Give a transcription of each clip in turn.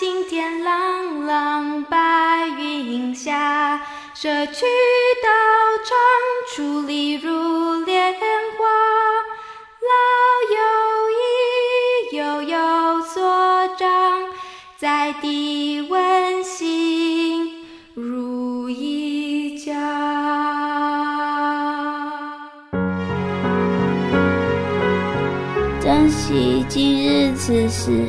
青天朗朗，白云下，社区道场，矗立如莲花。老友谊，悠有所长，在地温馨如一家。珍惜今日此时，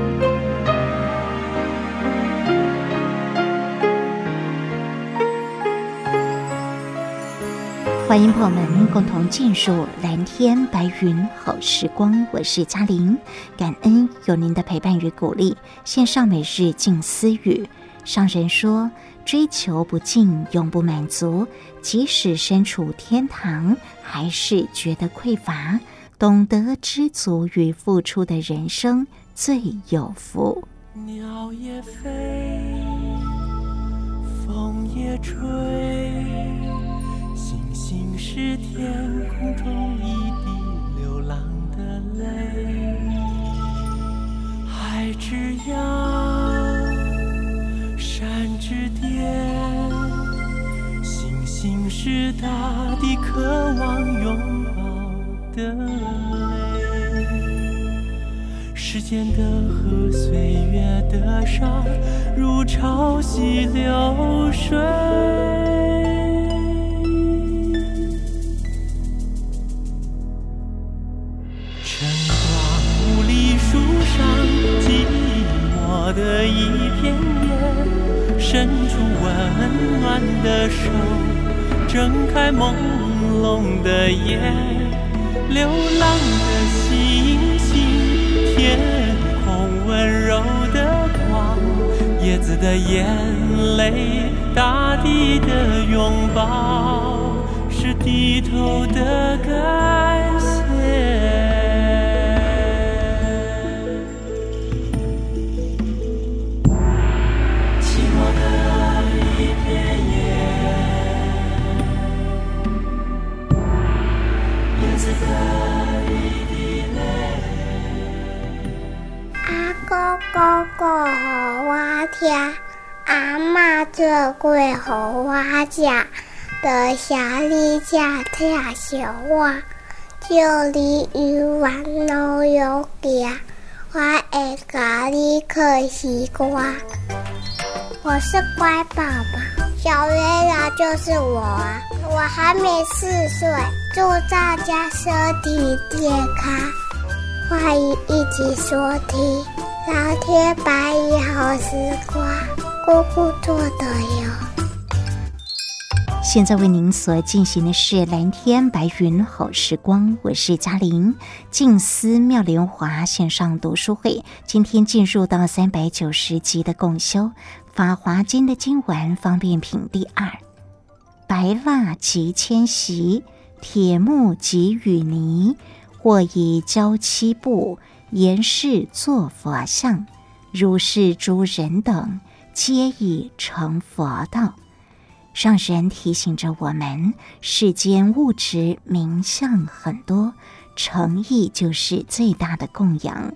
欢迎朋友们共同进入蓝天白云好时光，我是嘉玲，感恩有您的陪伴与鼓励。献上每日静思语：上人说，追求不尽，永不满足；即使身处天堂，还是觉得匮乏。懂得知足与付出的人生最有福。鸟也飞，风也吹。星是天空中一滴流浪的泪，海之洋，山之巅，星星是大地渴望拥抱的泪。时间的河，岁月的沙，如潮汐流水。温暖的手，睁开朦胧的眼，流浪的星星，天空温柔的光，叶子的眼泪，大地的拥抱，是低头的感哥哥和我听，阿妈做粿和我吃，在山里吃甜小碗，酒里有碗老友家，我爱咖喱嗑西瓜。我是乖宝宝，小月亮就是我，我还没四岁，祝大家身体健康，欢迎一起收听。蓝天白云好时光，姑姑做的哟。现在为您所进行的是蓝天白云好时光，我是嘉玲。静思妙莲华线上读书会，今天进入到三百九十集的共修《法华经》的经文方便品第二。白蜡即铅锡，铁木即雨泥，或以胶漆布。严饰作佛像，如是诸人等，皆已成佛道。上神提醒着我们：世间物质名相很多，诚意就是最大的供养。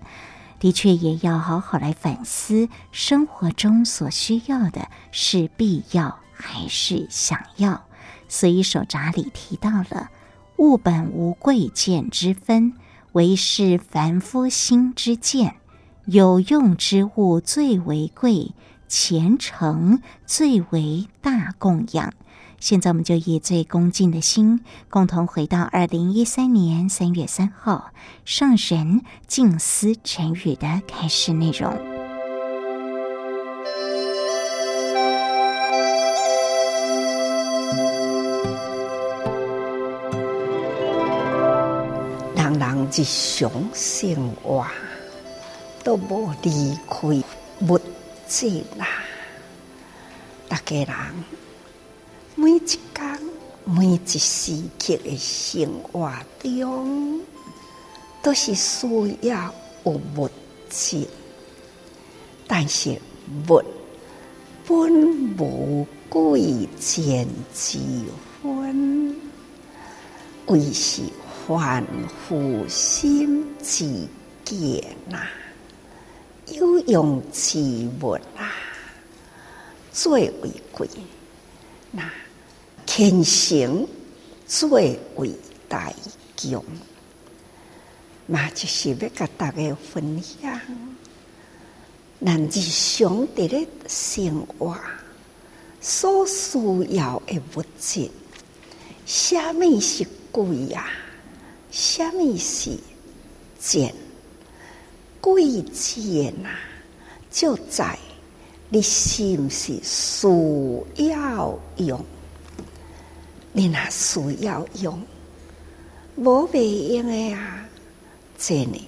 的确，也要好好来反思，生活中所需要的是必要还是想要。所以手札里提到了物本无贵贱之分。唯是凡夫心之见，有用之物最为贵，虔诚最为大供养。现在，我们就以最恭敬的心，共同回到二零一三年三月三号上人静思晨语的开示内容。一生生活都无离开物质啦。大家人每一天、每一时刻的生活中，都是需要有物质，但是物本无贵贱之分，唯是凡夫心之见呐。有用之物啊，最为贵；那虔诚最为大强。嘛，就是要甲大家分享，咱日常伫咧生活所需要的物质，啥物是贵呀？啥物是贱？贵贱啊，就在你是毋是需要用？你若需要用，无袂用的啊！这呢，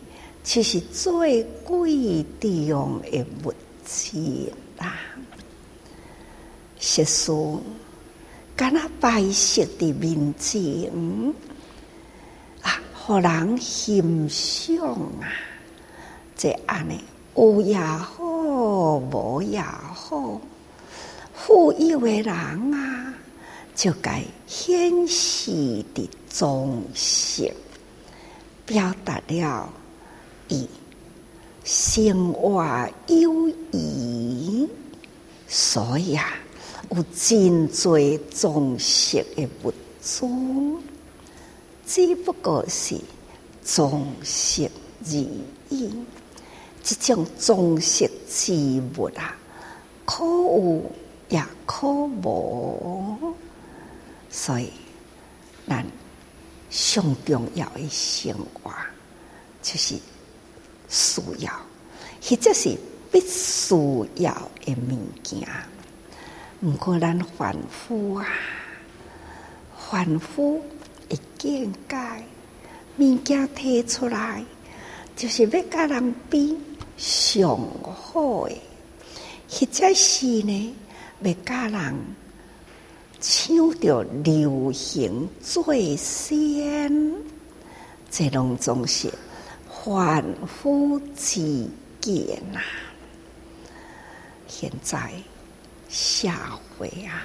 其实最贵重的物质啦。世事，敢若摆设的面前啊，互人欣赏啊。这安尼有也好，无也好，富有的人啊，就该显示的忠实。表达了以生活有余，所以啊，有真多装饰的物质，只不过是装饰而已。这种装饰之物啊，可有也可无，所以咱。上重要的生活就是需要，或者是必须要的物件。毋过咱凡夫啊，凡夫见解物件提出来，就是要甲人比上好诶，或者是呢，要甲人。抢着流行最先，这拢总是凡夫之见呐。现在社会啊，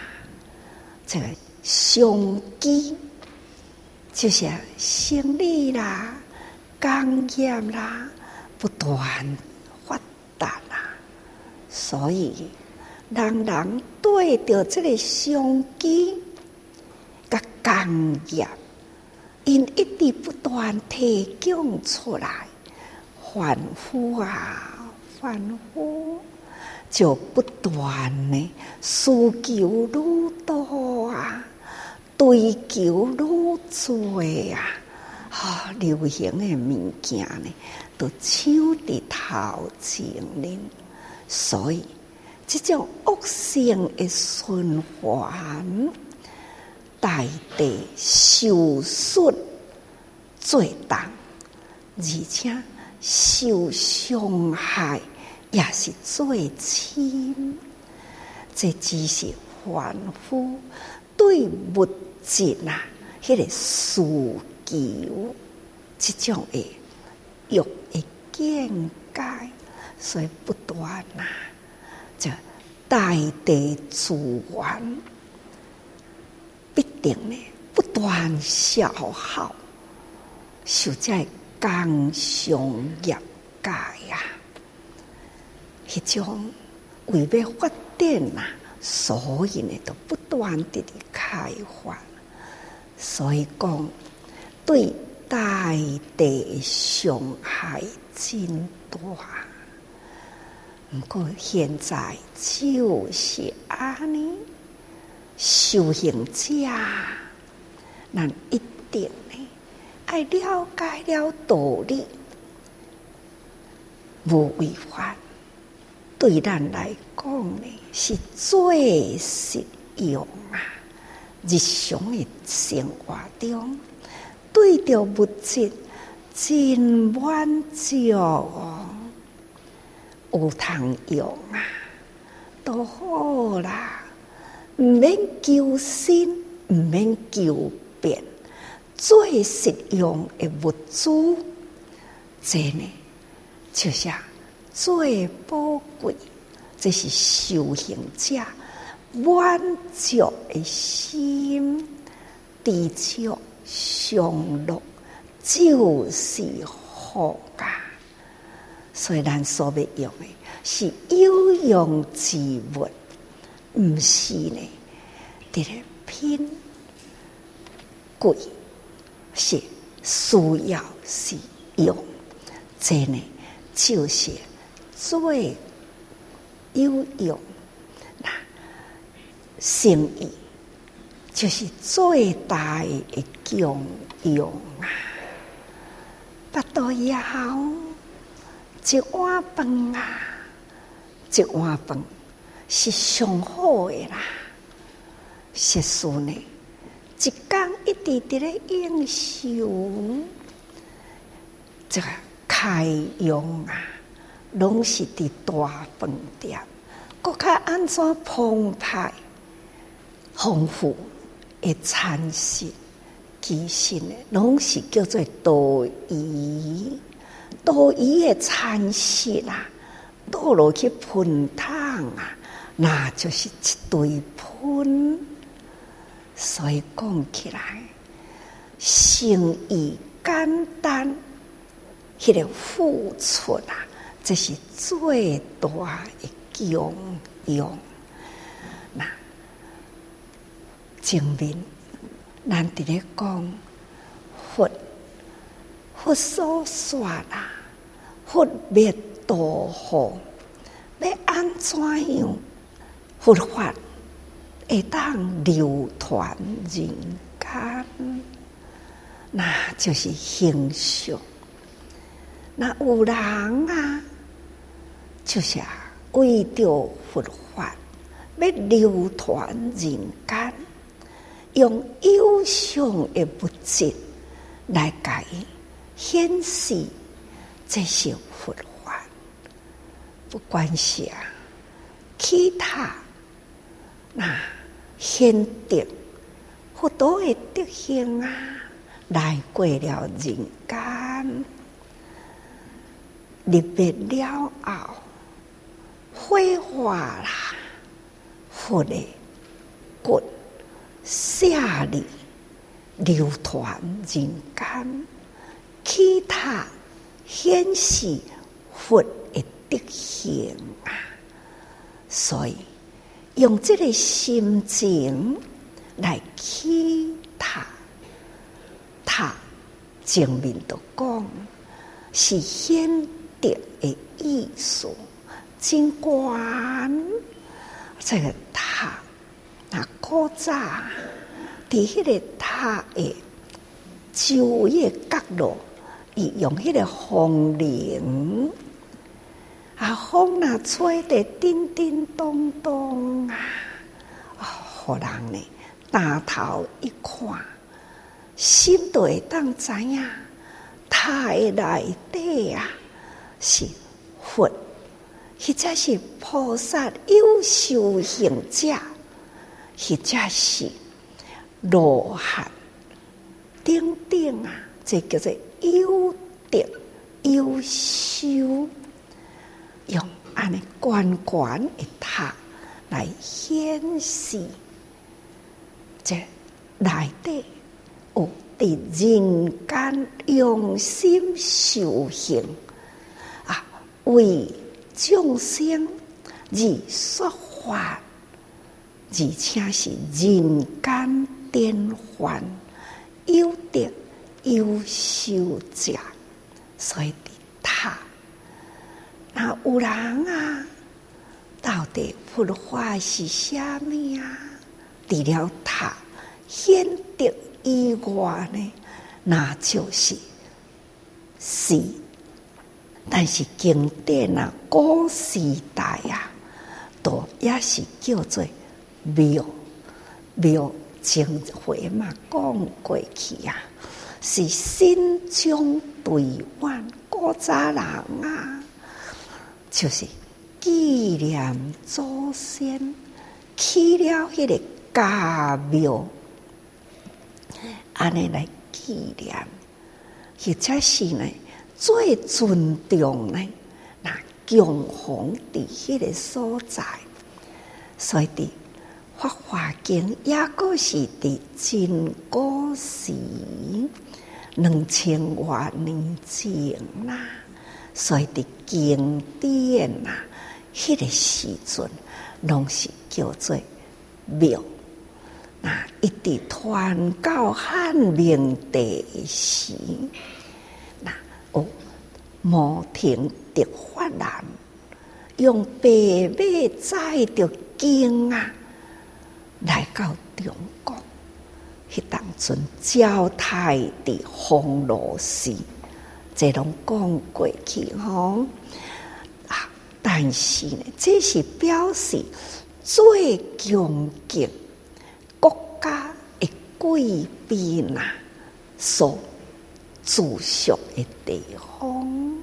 这个商机就是生理啦、工业啦，不断发达啦，所以。人人对着这个商机、甲工业，因一直不断提供出来，凡夫啊，凡夫就不断的需求愈多啊，追求愈多啊，哈、流行的物件呢，都抢伫头前呢，所以。这种恶性的循环，大地受损最大，而且受伤害也是最轻。这只是凡夫对物质呐，迄个需求，即种诶欲的见解，所以不断呐。这大地资源必定呢不断消耗，受在刚商业界呀，迄种为要发展呐，所以呢都不断地的开发，所以讲对大地伤害真大。不过现在就是安尼，修行者，咱一定呢爱了解了道理，无违法，对咱来讲呢是最实用啊！日常的生活中，对着物质真满足。有通用啊！都好啦，毋免求新，毋免求变，最实用的物资，真呢，就是最宝贵，这是修行者满足的心，知足常乐，就是好啊！所以咱所要用的。是有用之物，毋是呢？伫咧品贵，是需要是用，这呢就是最有用。心意就是最大的功用啊！巴肚枵，一碗饭啊！一碗饭是上好的啦，实事呢，一天一直伫咧应酬，这个开用啊，拢是伫大饭店，阁较安怎澎湃、丰富的餐食，其实呢，拢是叫做多余、多余的餐食啦。倒落去喷汤啊，那就是一堆喷。所以讲起来，心意简单，迄个付出啊，这是最大的功用。那证明咱伫咧讲佛，佛所说啦，佛灭。多好，要安怎样？佛法会当流传人间，那就是形象。那有人啊，就是为着佛法要流传人间，用有相的物质来改显示这些佛法。不管是啊，其他那显德佛陀的德行啊，来过了人间，入灭了后，挥发啦，佛的骨舍利流传人间，其他显示佛的。德行啊，所以用这个心情来去他，他前面的讲是显德的意思，尽管这个他那古早在迄个他的昼夜角落，伊用迄个风铃。啊，风那吹得叮叮咚咚啊！哦，好人呢，打头一看，心都会当知影，太内底啊，是佛，或者是菩萨有修行者，或者是罗汉，等等啊，这叫做有德优修。用安尼观观的塔来显示，这内底有伫人间用心修行啊，为众生而说法，而且是人间典范，有德有修者，所以塔。那有人啊，到底佛法是啥物啊？除了他显德以外呢，那就是是。但是经典啊，古时代啊，都也是叫做庙庙正回嘛，讲过去啊，是心中对愿古早人啊。就是纪念祖先，去了迄个家庙，安尼来纪念，或者是呢最尊重呢，那供奉伫迄个所在，所以伫《法华经》也阁是伫真古时两千多年前啦，所以伫经典啊，迄个时阵拢是叫做庙。那一直传到汉明帝时，那哦，摩天的法兰用白马载着经啊，来到中国。迄当阵交泰的封罗寺，这拢讲过去吼啊，但是呢，这是表示最强劲国家的贵宾啊，所住宿的地方。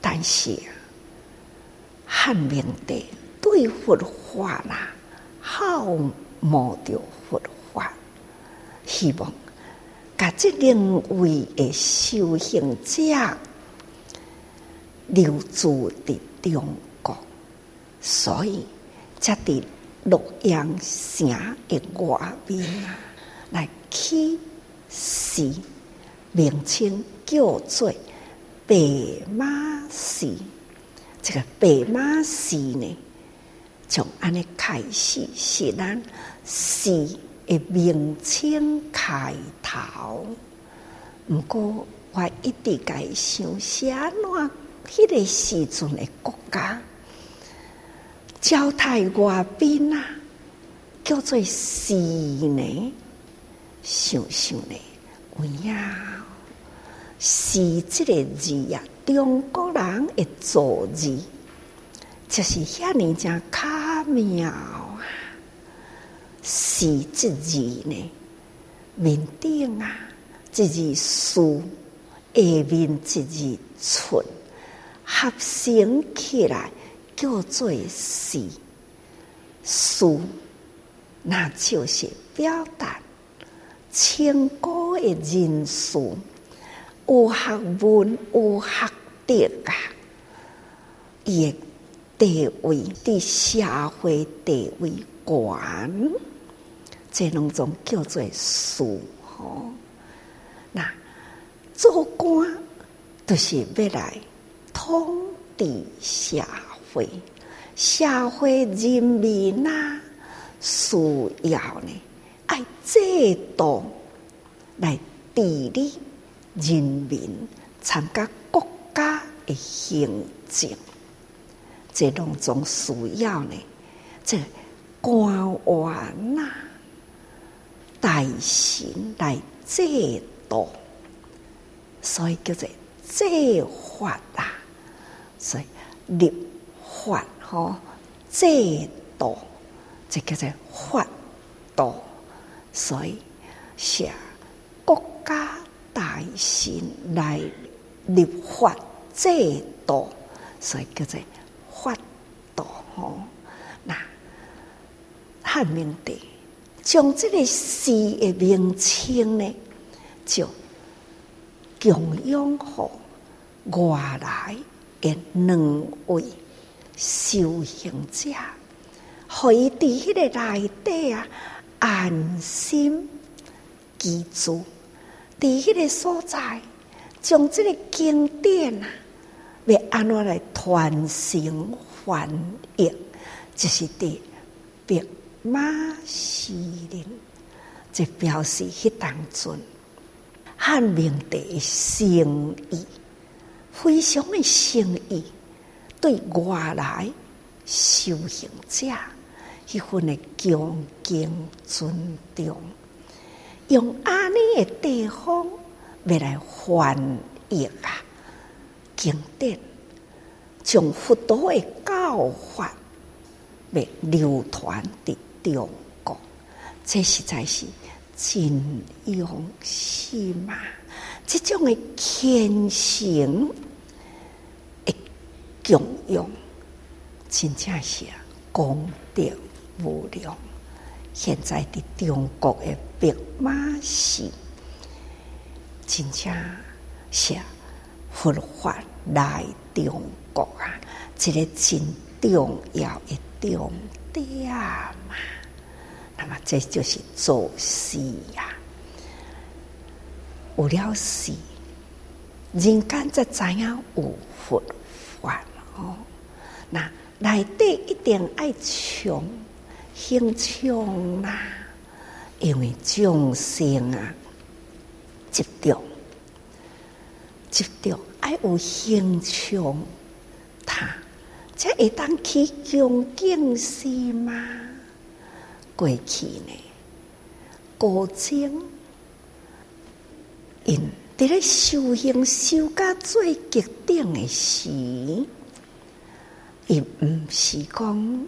但是啊汉明帝对佛法啦，好慕着佛法。希望把这两位的修行者留住在中国，所以才在洛阳城的外面，来起寺，名称叫做白马寺。这个白马寺呢，从安尼开始是咱寺。诶，名称开头，毋过我一直在想，是安怎迄个时阵的国家，交泰外宾啊，叫做寺呢？想想呢，有影寺这个字啊，中国人的造字，就是遐尔正巧妙。是这字呢，面顶啊，这字书，下面这字寸，合成起来叫做是书，那就是表达千古的人士有学问、有学德啊，伊的地位伫社会地位悬。这两种叫做士，吼，那做官就是要来统治社会，社会人民、啊、需要呢，爱制度来治理人民，参加国家的行政，这两种需要呢，这官员呐、啊。大神来制度，所以叫做制法啊。所以立法吼，制度，这叫做法度。所以是国家大神来立法制度，所以叫做吼。那汉明帝。将这个寺的名称呢，就供养给外来的两位修行者，可以伫迄个内底啊安心居住，伫迄个所在，将这个经典啊，要安怎来传承翻译，就是对别。马西林，这表示迄当阵汉明帝的诚意，非常的诚意，对外来修行者，迄份的恭敬尊重，用安尼的地方要来翻译啊经典，将佛陀的教法要流传的。中国，这实在是真用心嘛！这种的虔诚的供养，真正是功德无量。现在的中国的白马寺，真正是佛法来中国啊，这个真重要的重点嘛。那么这就是做事呀，有了事，人间才知影有佛法哦。那内底一定爱穷。兴趣啦，因为众生啊，执着，执着爱有兴趣，他才会当去恭敬事嘛。过去呢，古今因伫咧修行修到最极点的时，伊毋是讲。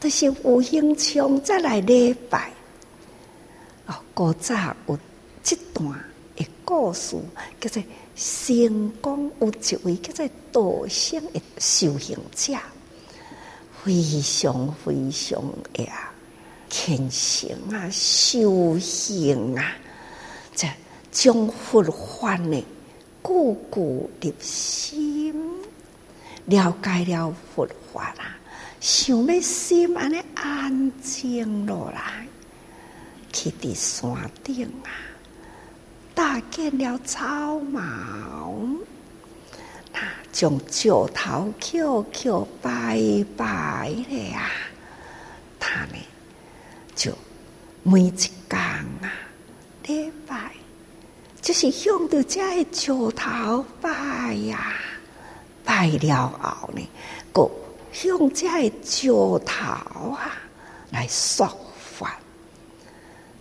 都是有兴趣再来礼拜哦。古早有这段的故事，叫做成功有一位叫做道生的修行者，非常非常呀虔诚啊，修行啊，这将佛法呢固固入心，了解了佛法啦。想要心安尼安静落来，去伫山顶啊，搭建了草茅，那将石头敲敲拜拜的啊，他呢就每一天啊礼拜，就是向着这个石头拜呀，拜了后呢，个。向这个石头啊来说法，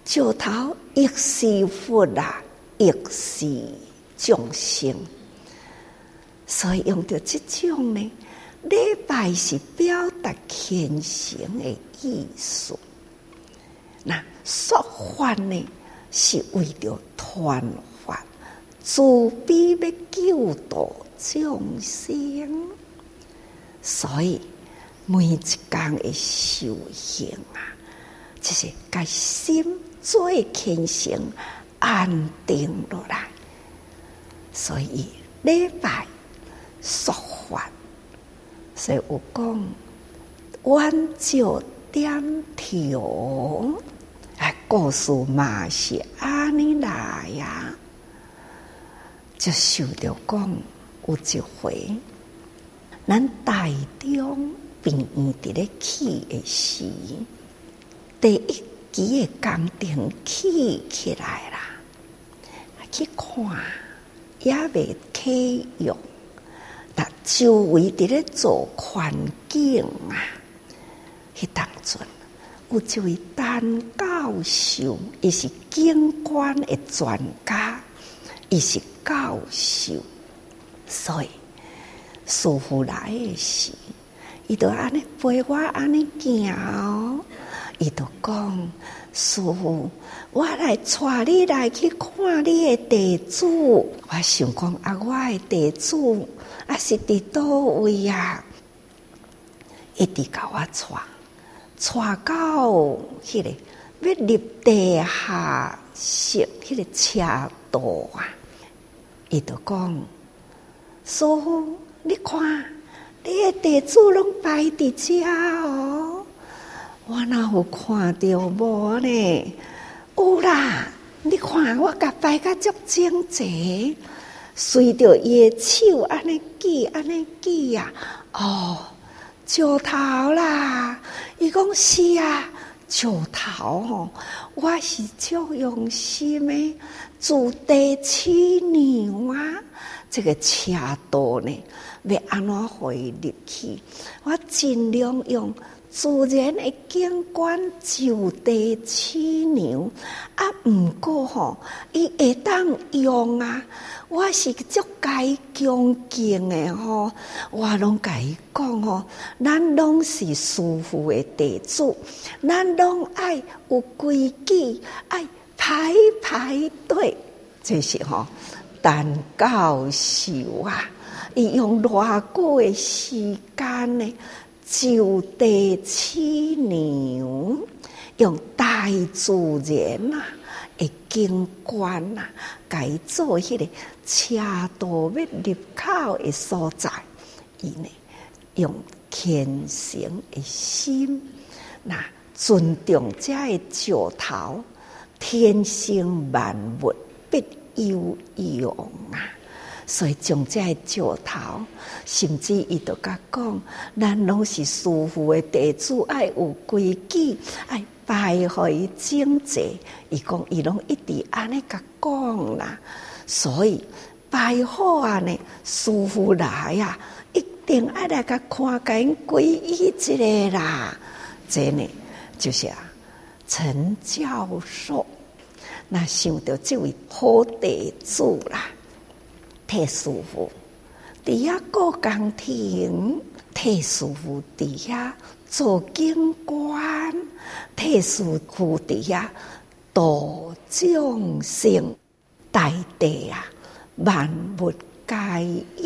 石头亦是佛啊，亦是众生，所以用到这种呢，礼拜是表达虔诚的意思。那说法呢，是为了传法，慈悲要救度众生。所以每一天的修行啊，就是把心最虔诚安定落来。所以礼拜说法，所以有讲弯就点头，哎，故事嘛是安尼来呀，就受着讲有一回。咱大中病院伫咧起诶时，第一期诶工程起起来啦，去看也未启用，但周围伫咧做环境啊，迄当阵有一位陈教授，伊是景观的专家，伊是教授，所以。师傅来的时，伊就安尼陪我安尼行。伊就讲：师父，我来带你来去看你的地主。我想讲啊，我的地主啊是伫倒位啊？一直甲我带，带到迄个要入地下室迄个车道啊。伊就讲：师父。你看，你的地主拢摆伫遮哦，我哪有看到无呢？有啦，你看我甲摆甲足整齐，随着伊的手安尼举安尼举呀，哦，石头啦，伊讲是啊，石头吼，我是足用心的，筑地起牛啊，这个车道呢。要安怎回入去？我尽量用自然的景观就地起牛啊！毋过吼，伊会当用啊！我是足该恭敬的吼，我拢甲伊讲吼，咱拢是师父的弟子，咱拢爱有规矩，爱排排队，这是吼，陈教授啊！伊用偌久诶时间呢，就地取牛，用大自然呐的景观呐，改做迄个车道要入口的所在，伊呢用虔诚的心，那尊重这的石头，天生万物必有用啊！所以从这石头，甚至伊都甲讲，咱拢是师父的弟子，爱有规矩，爱拜互伊整齐。伊讲伊拢一直安尼甲讲啦。所以拜好啊呢，师父来呀，一定爱来甲看紧皈依一个啦。这呢，就是啊，陈教授，那想到这位好弟子啦。太师父伫遐过工程，替师父伫遐做景观，替师父伫遐度众生，大地啊，万物皆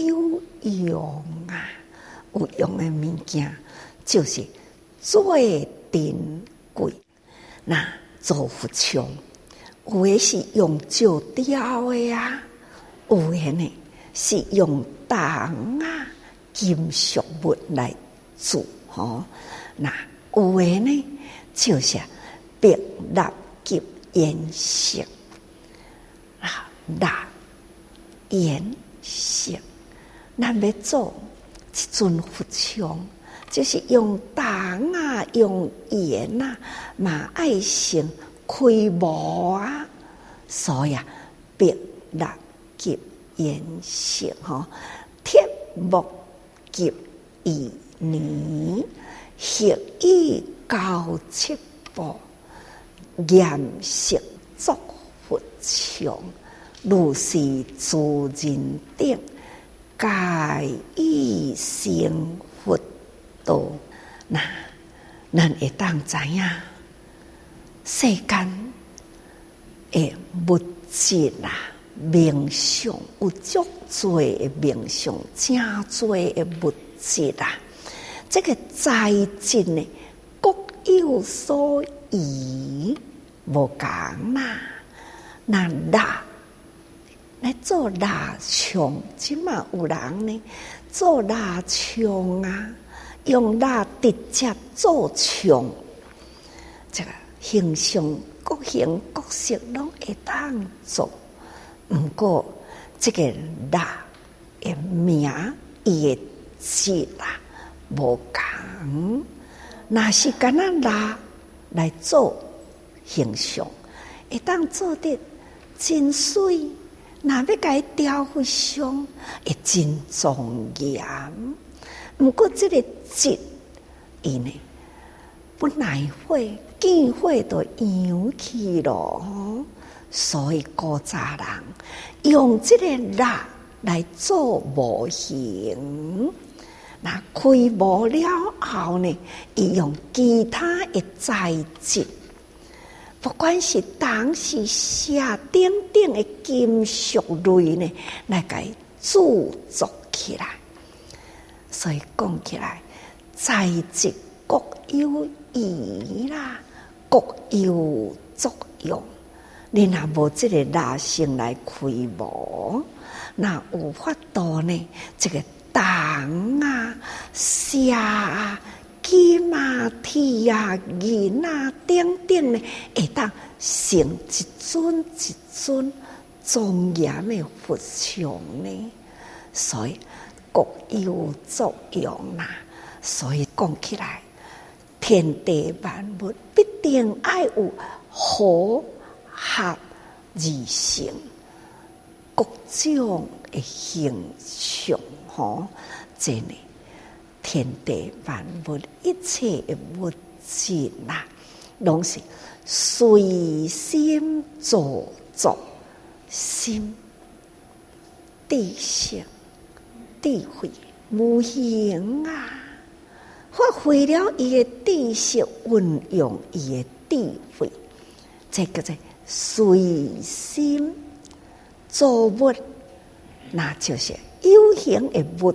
有用啊，有用的物件就是最珍贵。那做佛像，有的是用石雕的呀。有诶呢，是用铜啊、金属物来做吼。那有诶呢，就是白蜡及颜色啊，蜡颜色。咱要做一尊佛像，就是用铜啊、用颜啊，嘛爱先开模啊，所以啊，白蜡。及颜色吼，铁木及异泥，黑以高七步，颜色作佛像，如是诸人等，皆以成佛道。那咱会当知影，世间诶物质啦。名相有足多的名相，正多的物质啊！这个材质呢，各有所异，无共啦。那蜡来做蜡枪，即嘛有人呢做蜡枪啊，用蜡直接做枪，这个形象各形各色拢会当做。毋过，即个蜡的名伊的字啦无共，若是敢若蜡来做形象，会当做得真水，若要甲伊雕佛像，会真庄严。毋过，即个字伊呢不耐火，见火都扬起咯。所以古早人用这个蜡来做模型，那开模了后呢，伊用其他的材质，不管是铜是锡等等的金属类呢，来给制作起来。所以讲起来，材质各有异啦，各有作用。你若无这个蜡性来开模，那有法度呢？这个铜啊、锡啊、金啊、铁啊、银啊等等呢，会当成一尊一尊庄严的佛像呢。所以各有作用啦。所以讲起来，天地万物必定爱有好。合而成各种的形象，吼，真呢，天地万物一切的物质呐，拢是随心所作，心地性智慧无形啊，发挥了伊的知识，运用伊的智慧，这个在。随心作物，那就是有形的物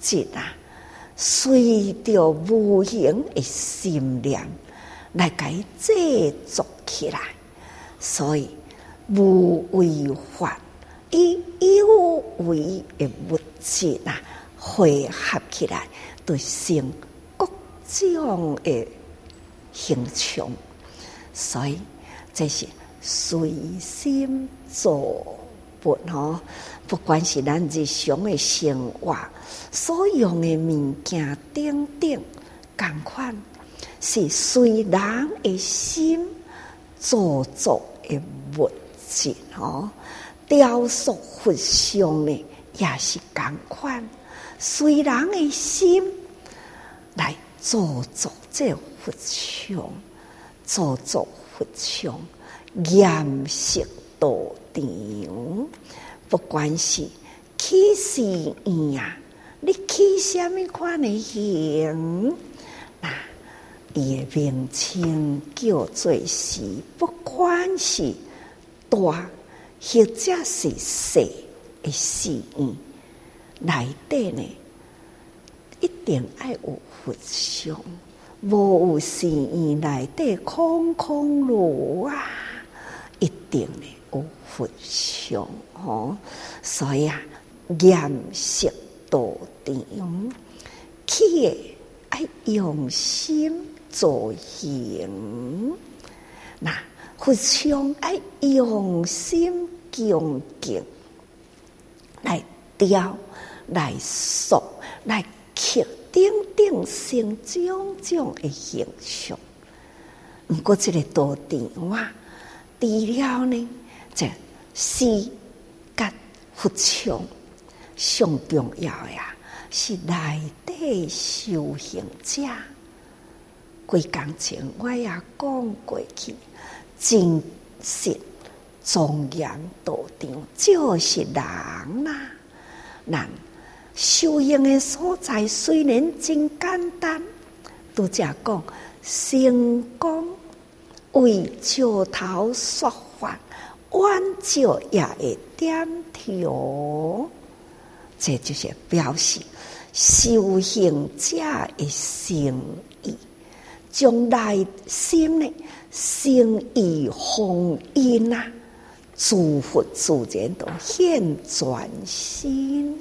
质啊。随着无形的心念来给制作起来，所以无为法与有为的物质啊，汇合起来，对成各种的形象。所以这是随心所不哦，不管是咱日常的生活。所用的物件等等，共款是随人的心造作的物质哦。雕塑佛像呢，也是共款，随人的心来造作这佛像，造作佛像颜色多调，不管是起寺院啊。你起什么款的形？那伊的名称叫做是，不管是大或者是小的寺院，内底呢一定爱有佛像，无有寺院内底空空如啊，一定呢有佛像哦。所以啊，颜色。道场起的爱用心做形，那佛像爱用心恭敬来雕、来塑、来刻，等等成种种的形象。不过这个道场啊，除了呢，这是甲佛像。上重要呀，是内底修行者。规工前我也讲过去，真实庄严道场就是人呐、啊。人修行的所在虽然真简单，拄则讲成功为石头说法，弯石也会点头。这就是表示修行者的心意，将内心呢心意封印啊，祝福自然都现全身。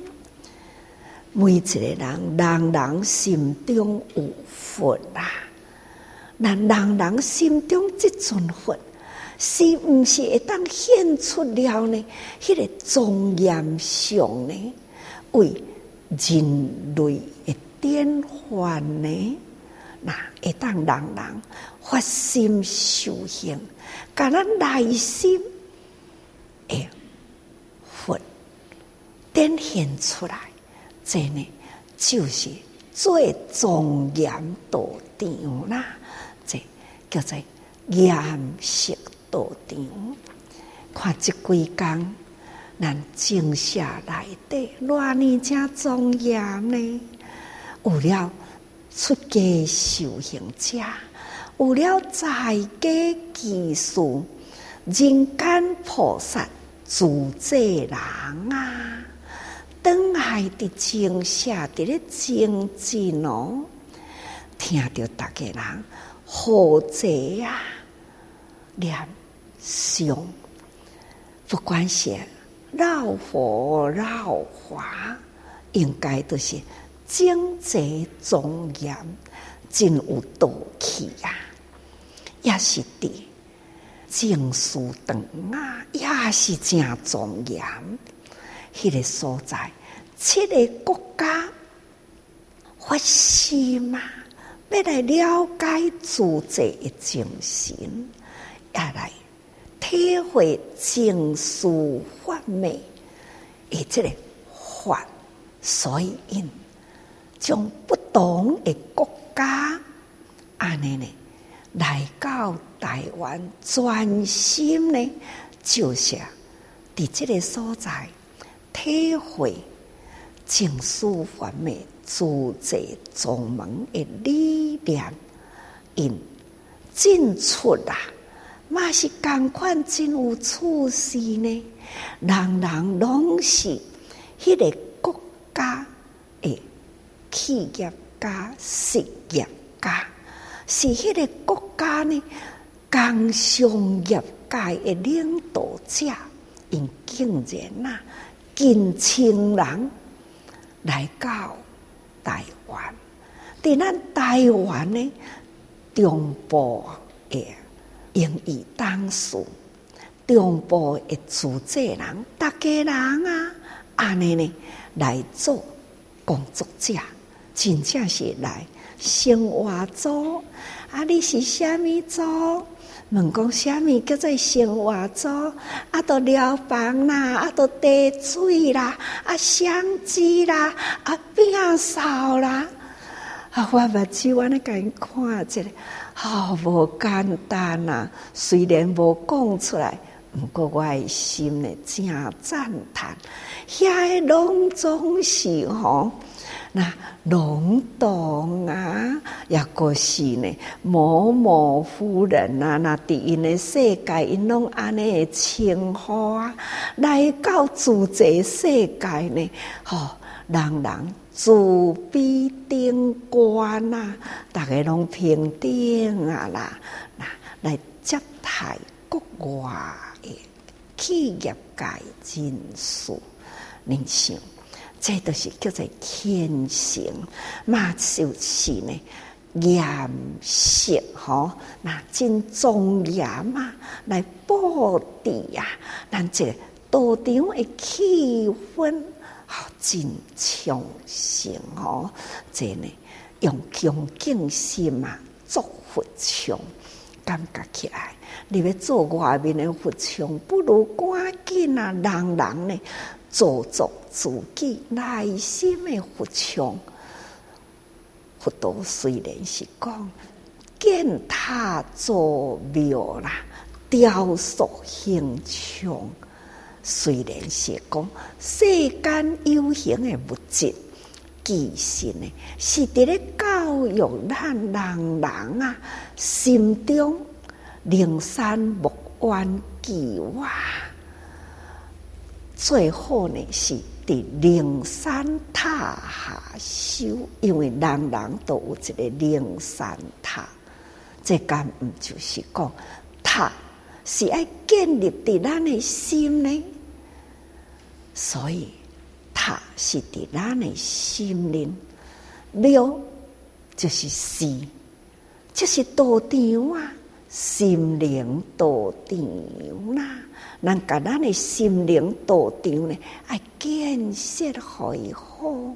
每一个人，人人心中有佛啊，那人人心中这尊佛，是毋是会当现出了呢？迄、那个庄严相呢？为人类的典范呢？那会当人人发心修行，把咱内心诶佛展现出来，这呢就是最庄严道场啦。叫做颜色道场，看这几工。咱静下来的，偌尼正庄严呢？有了出家修行者，有了在家居士，人间菩萨自在人啊！当海的静下的咧静静哦，听着大家人好济啊，念诵，不管是。绕佛绕法，应该都是精济庄严，真有道气呀！也是的，静思堂啊，也是真庄严。迄个所在，七个国家发心嘛，要来了解自在的精神，也来。体会静思法美，而这个法，所以因将不同的国家，安尼呢来到台湾，专心呢就是伫这个所在体会静思法美自在宗门的力量，因进出啦。嘛是共款真有处事呢，人人拢是迄个国家的企业家、实业家，是迄个国家呢工商业界的领导者，因竟然啊，近千人来到台湾，伫咱台湾呢中部诶英语当时，中部的主济人，大家人啊，安尼呢来做工作者，真正是来生活组。啊，你是虾米组？问讲虾米叫做生活组？啊，都寮房啦，啊，都地水啦，啊，相机啦，啊，饼扫啦。啊，我目睭我咧甲因看一下，好、无简单、啊。虽然无讲出来。不过我的心呢，真赞叹，遐个拢总是吼，那龙洞啊，也个是呢，某某夫人啊，那伫因的世界，因拢安尼的称呼啊，来到自这世界呢，吼，人人自比顶悬啊，大家拢平等啊啦，那来接待国外。企业界人士，你想，这都是叫做虔诚嘛，就是呢，严肃吼，那真庄严嘛，来布置呀，咱这道场的气氛好真畅顺吼，这呢用恭敬心嘛，做佛像，感觉起来。你要做外面的佛像，不如赶紧啊！人人呢，做足自己内心的佛像。佛陀虽然是讲建塔造庙啦，雕塑形象，虽然是讲世间有形的物质，其实呢是伫咧教育咱人人啊心中。灵山木湾记哇，最后呢是伫灵山塔下修，因为人人都有一个灵山塔，这敢毋就是讲塔是爱建立伫咱的心呢？所以塔是伫咱的心灵，庙就是寺，就是道场啊。心灵道场啦，咱甲咱的心灵道场呢，爱建设好以后，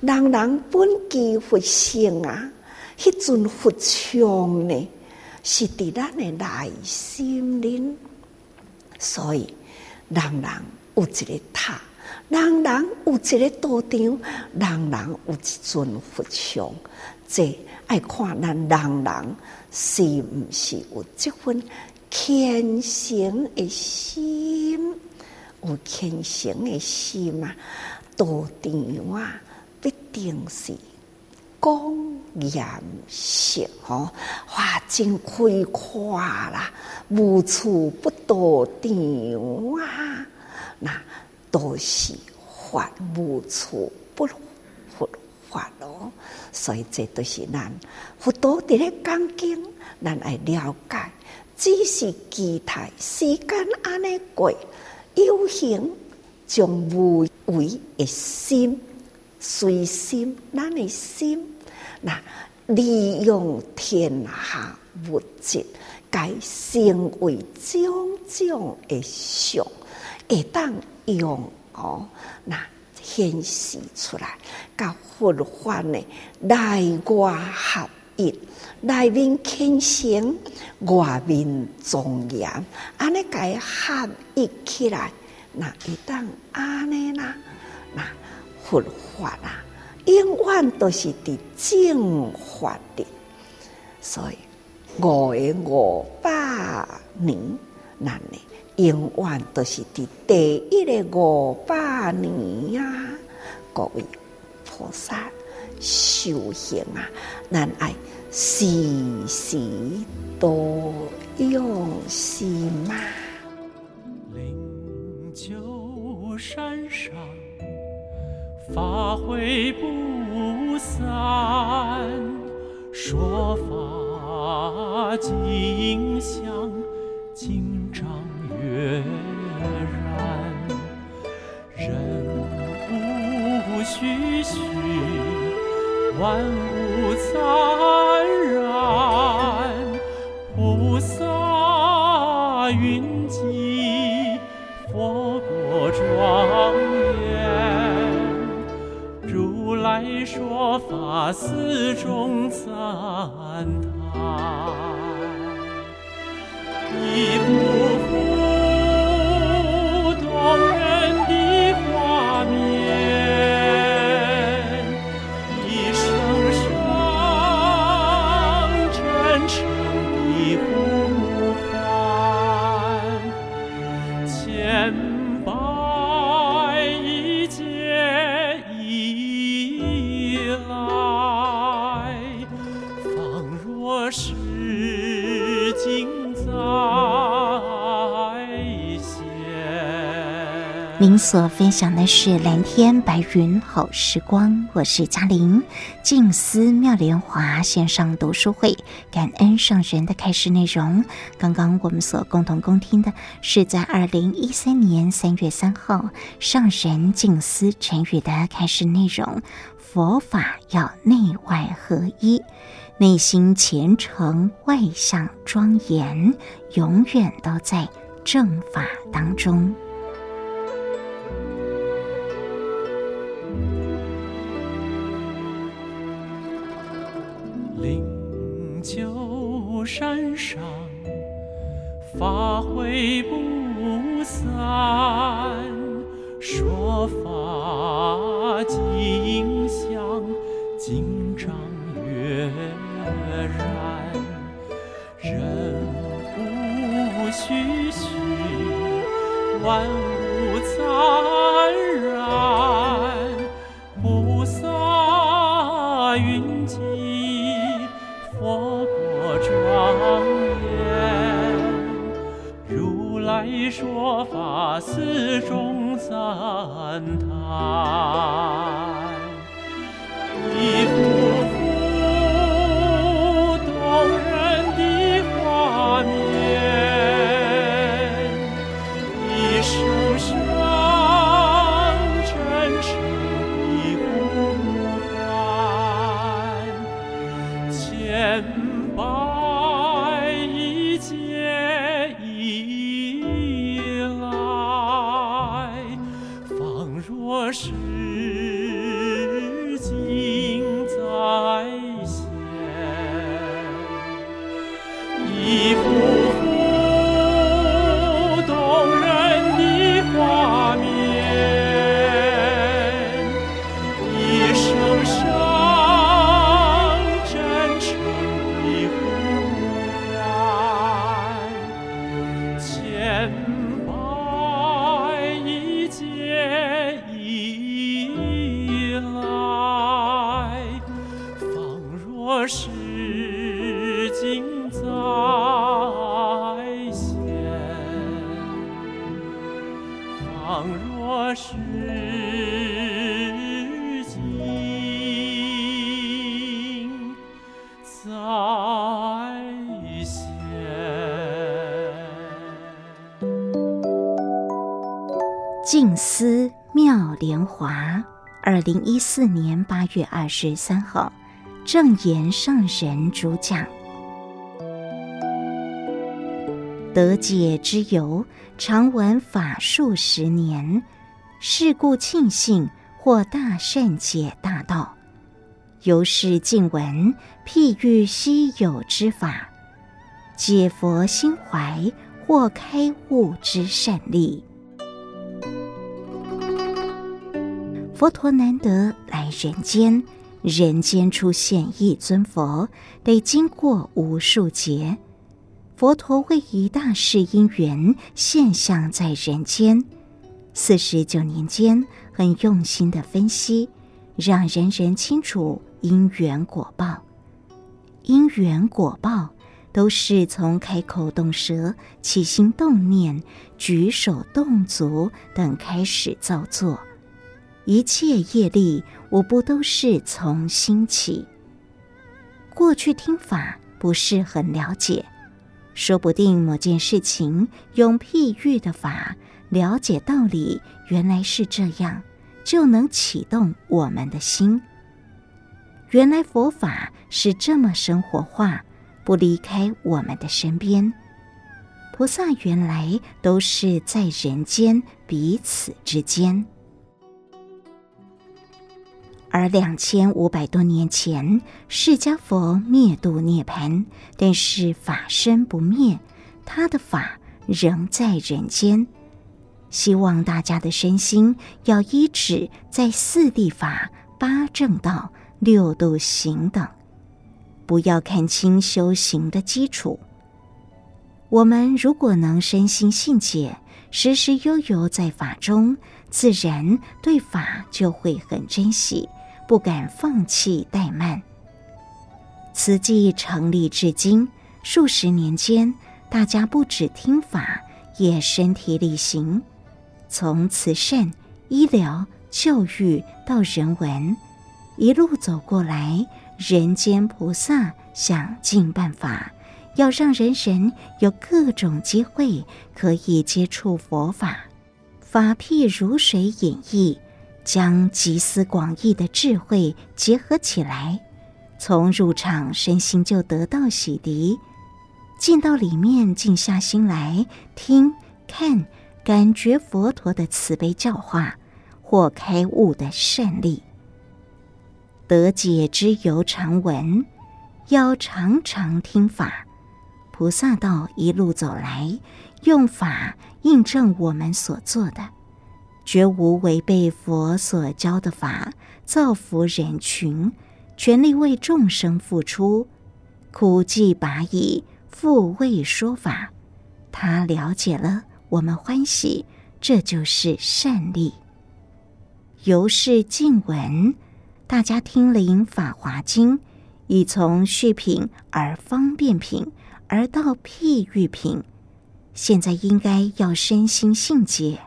人人本具佛性啊，迄尊佛像呢，是伫咱的内心灵，所以人人有一个塔，人人有一个道场，人人有一尊佛像，这爱看咱人人。是毋是有这份虔诚的心？有虔诚的心啊，道场啊，必定是光严色吼，花真开阔啦，无处不道场啊，那都是法无处不佛法咯。所以这都是咱佛陀伫咧讲经，咱爱了解。只是期待时间安尼过，有形将无为的心随心，咱的心那利用天下物质，该成为种种的相，会当用哦那。显示出来，甲佛法呢内外合一，内面虔诚，外面庄严，安尼甲伊合一起来，那一旦安尼啦，那佛法啊，永远都是伫正法的，所以五个五百年，那呢？永远都是伫第一个五百年呀、啊，各位菩萨修行啊，咱爱时时多用心嘛。灵鷲山上，法会不散，说法净您所分享的是蓝天白云好时光，我是嘉玲。静思妙莲华线上读书会，感恩上人的开示内容。刚刚我们所共同恭听的是在二零一三年三月三号上人静思晨语的开示内容。佛法要内外合一，内心虔诚，外相庄严，永远都在正法当中。山上法会不散，说法净香，经章悦然，人无虚虚，万物灿静思妙莲华，二零一四年八月二十三号，正言上人主讲。得解之由，常闻法数十年，是故庆幸获大善解大道。由是静闻，譬喻稀有之法，解佛心怀，或开悟之善利。佛陀难得来人间，人间出现一尊佛，得经过无数劫。佛陀为一大事因缘现象在人间，四十九年间很用心的分析，让人人清楚因缘果报。因缘果报都是从开口动舌、起心动念、举手动足等开始造作。一切业力无不都是从心起。过去听法不是很了解，说不定某件事情用譬喻的法了解道理，原来是这样，就能启动我们的心。原来佛法是这么生活化，不离开我们的身边。菩萨原来都是在人间彼此之间。而两千五百多年前，释迦佛灭度涅槃，但是法身不灭，他的法仍在人间。希望大家的身心要依止在四谛法、八正道、六度行等，不要看轻修行的基础。我们如果能身心信解，时时悠游在法中，自然对法就会很珍惜。不敢放弃怠慢。慈济成立至今数十年间，大家不止听法，也身体力行。从慈善、医疗、教育到人文，一路走过来，人间菩萨想尽办法，要让人人有各种机会可以接触佛法，法譬如水演绎。将集思广益的智慧结合起来，从入场身心就得到洗涤，进到里面静下心来听、看、感觉佛陀的慈悲教化或开悟的善利，得解之由常闻，要常常听法。菩萨道一路走来，用法印证我们所做的。绝无违背佛所教的法，造福人群，全力为众生付出，苦既拔矣，复为说法。他了解了，我们欢喜，这就是善利。由是静闻，大家听聆《法华经》，已从序品而方便品，而到譬喻品，现在应该要身心信解。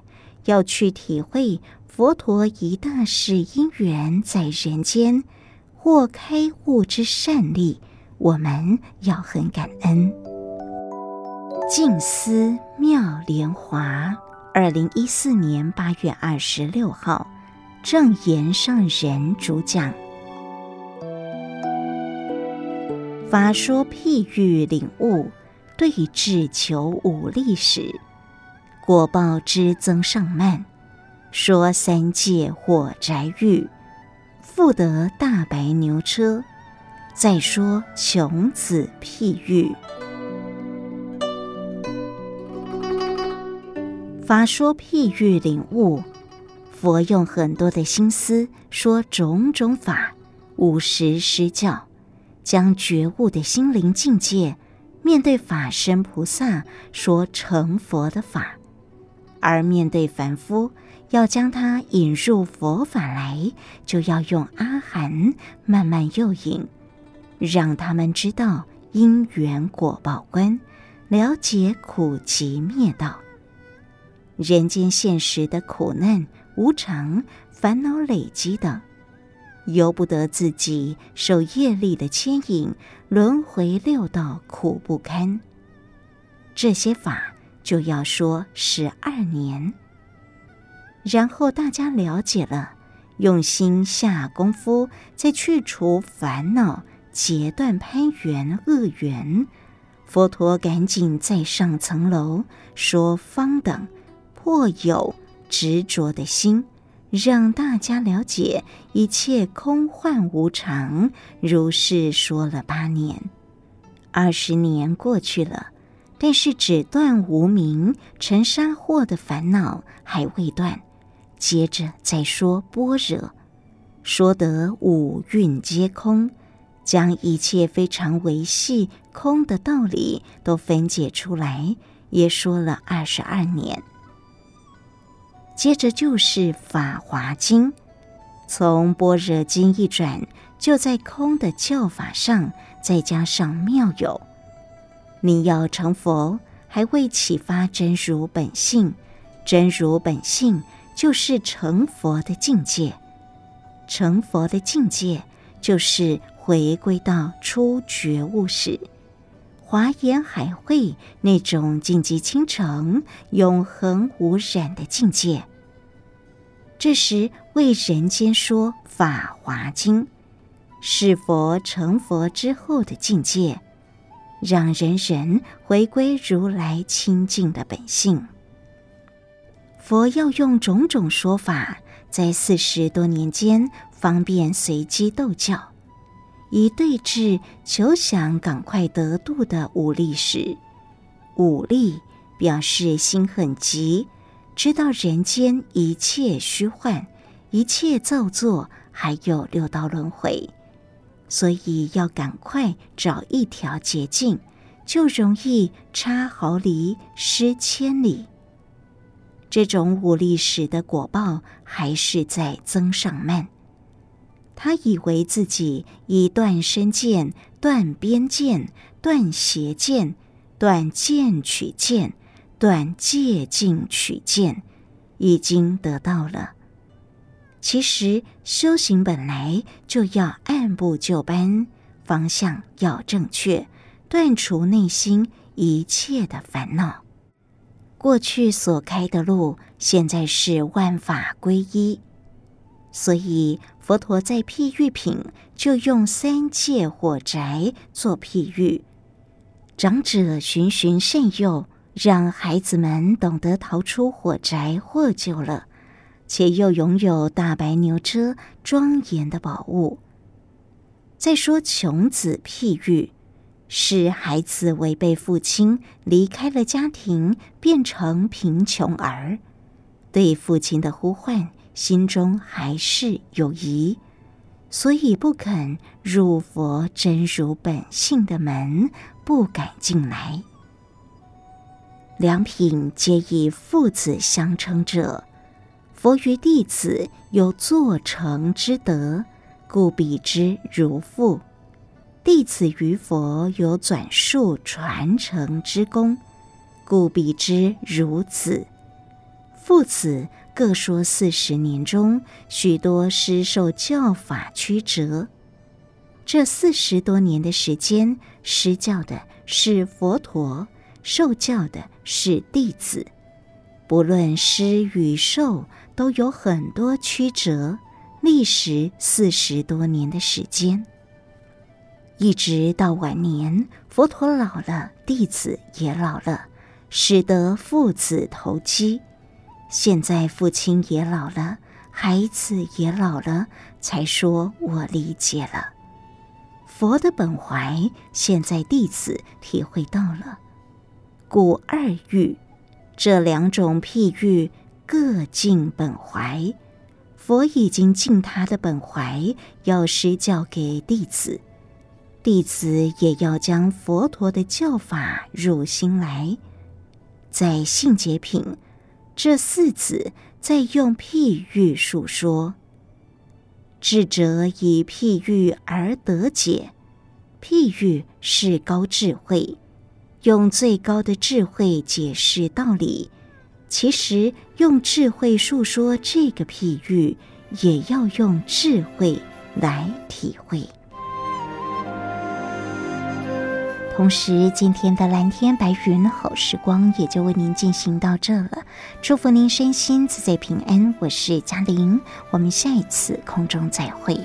要去体会佛陀一大世因缘在人间或开悟之善利，我们要很感恩。静思妙莲华，二零一四年八月二十六号，正言上人主讲，法说譬喻领悟，对治求无力时。果报之增上慢，说三界火宅狱，复得大白牛车。再说穷子譬喻，法说譬喻领悟，佛用很多的心思说种种法，无实施教，将觉悟的心灵境界，面对法身菩萨说成佛的法。而面对凡夫，要将他引入佛法来，就要用阿含慢慢诱引，让他们知道因缘果报观，了解苦集灭道。人间现实的苦难、无常、烦恼累积等，由不得自己受业力的牵引，轮回六道苦不堪。这些法。就要说十二年，然后大家了解了，用心下功夫，再去除烦恼，截断攀缘恶缘。佛陀赶紧再上层楼，说方等破有执着的心，让大家了解一切空幻无常。如是说了八年，二十年过去了。但是只断无明尘沙惑的烦恼还未断，接着再说般若，说得五蕴皆空，将一切非常维系空的道理都分解出来，也说了二十二年。接着就是《法华经》，从般若经一转，就在空的教法上再加上妙有。你要成佛，还未启发真如本性，真如本性就是成佛的境界。成佛的境界，就是回归到初觉悟时，华严海会那种净极清澄、永恒无染的境界。这时为人间说《法华经》，是佛成佛之后的境界，让人人回归如来清净的本性。佛要用种种说法。在四十多年间，方便随机逗教，以对治求想赶快得度的武力时，武力表示心很急，知道人间一切虚幻，一切造作，还有六道轮回，所以要赶快找一条捷径，就容易差毫厘失千里。这种武力使的果报还是在增上慢。他以为自己以断身见、断边见、断邪见、断见取见、断戒禁取见，已经得到了。其实修行本来就要按部就班，方向要正确，断除内心一切的烦恼。过去所开的路，现在是万法归一，所以佛陀在譬喻品就用三界火宅做譬喻。长者循循善诱，让孩子们懂得逃出火宅获救了，且又拥有大白牛车庄严的宝物。再说穷子譬喻。是孩子违背父亲，离开了家庭，变成贫穷儿，对父亲的呼唤心中还是有疑，所以不肯入佛真如本性的门，不敢进来。两品皆以父子相称者，佛于弟子有作成之德，故比之如父。弟子于佛有转述传承之功，故比之如子。父子各说四十年中，许多师受教法曲折。这四十多年的时间，施教的是佛陀，受教的是弟子。不论施与受，都有很多曲折，历时四十多年的时间。一直到晚年，佛陀老了，弟子也老了，使得父子投机。现在父亲也老了，孩子也老了，才说我理解了。佛的本怀，现在弟子体会到了。故二欲这两种譬喻各尽本怀，佛已经尽他的本怀，要施教给弟子。弟子也要将佛陀的教法入心来，在性解品，这四子在用譬喻述说。智者以譬喻而得解，譬喻是高智慧，用最高的智慧解释道理。其实用智慧述说这个譬喻，也要用智慧来体会。同时，今天的蓝天白云好时光也就为您进行到这了。祝福您身心自在平安，我是嘉玲，我们下一次空中再会。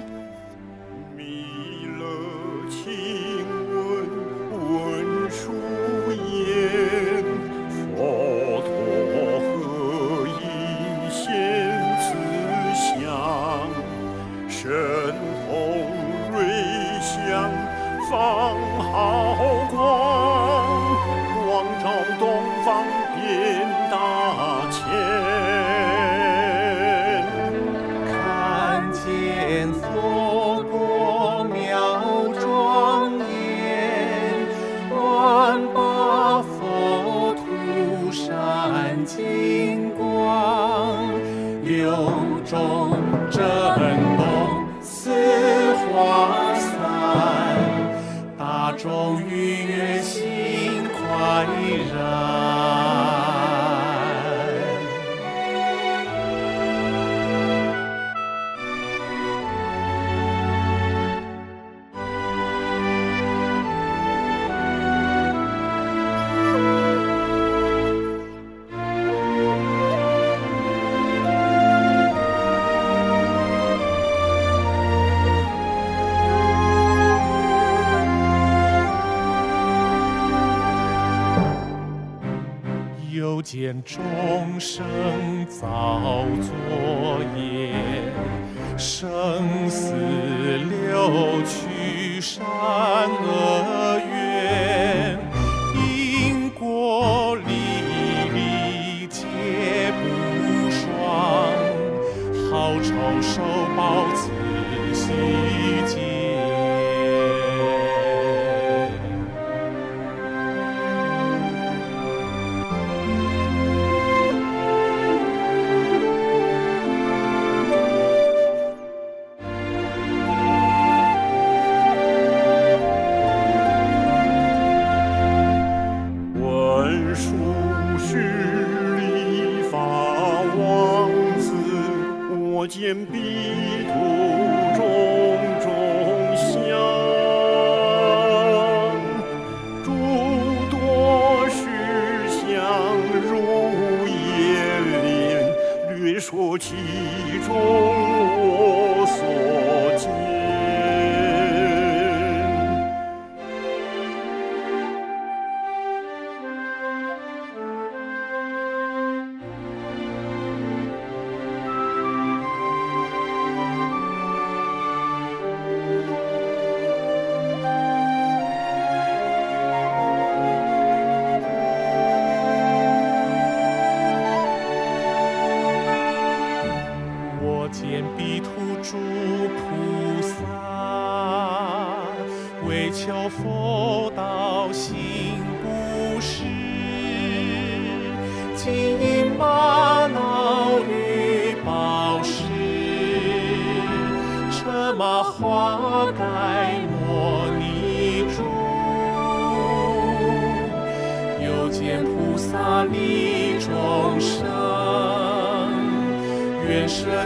又见众生造作业，生死流去善恶缘，因果历历皆不爽，好酬受报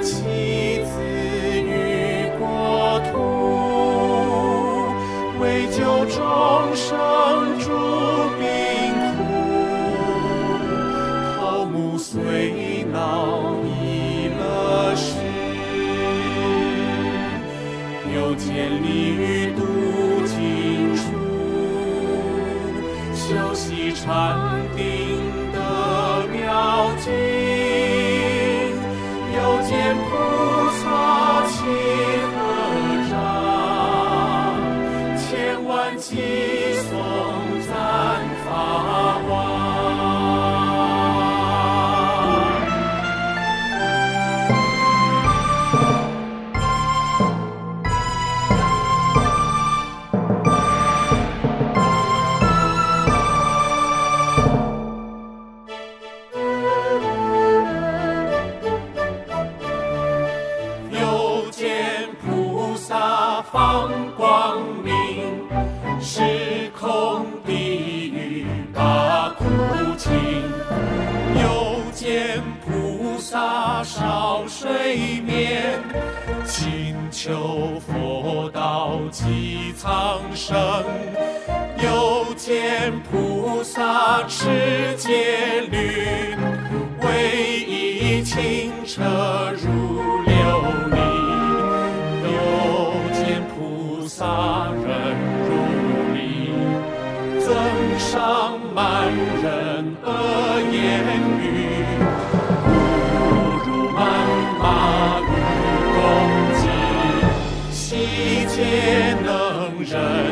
情 shine.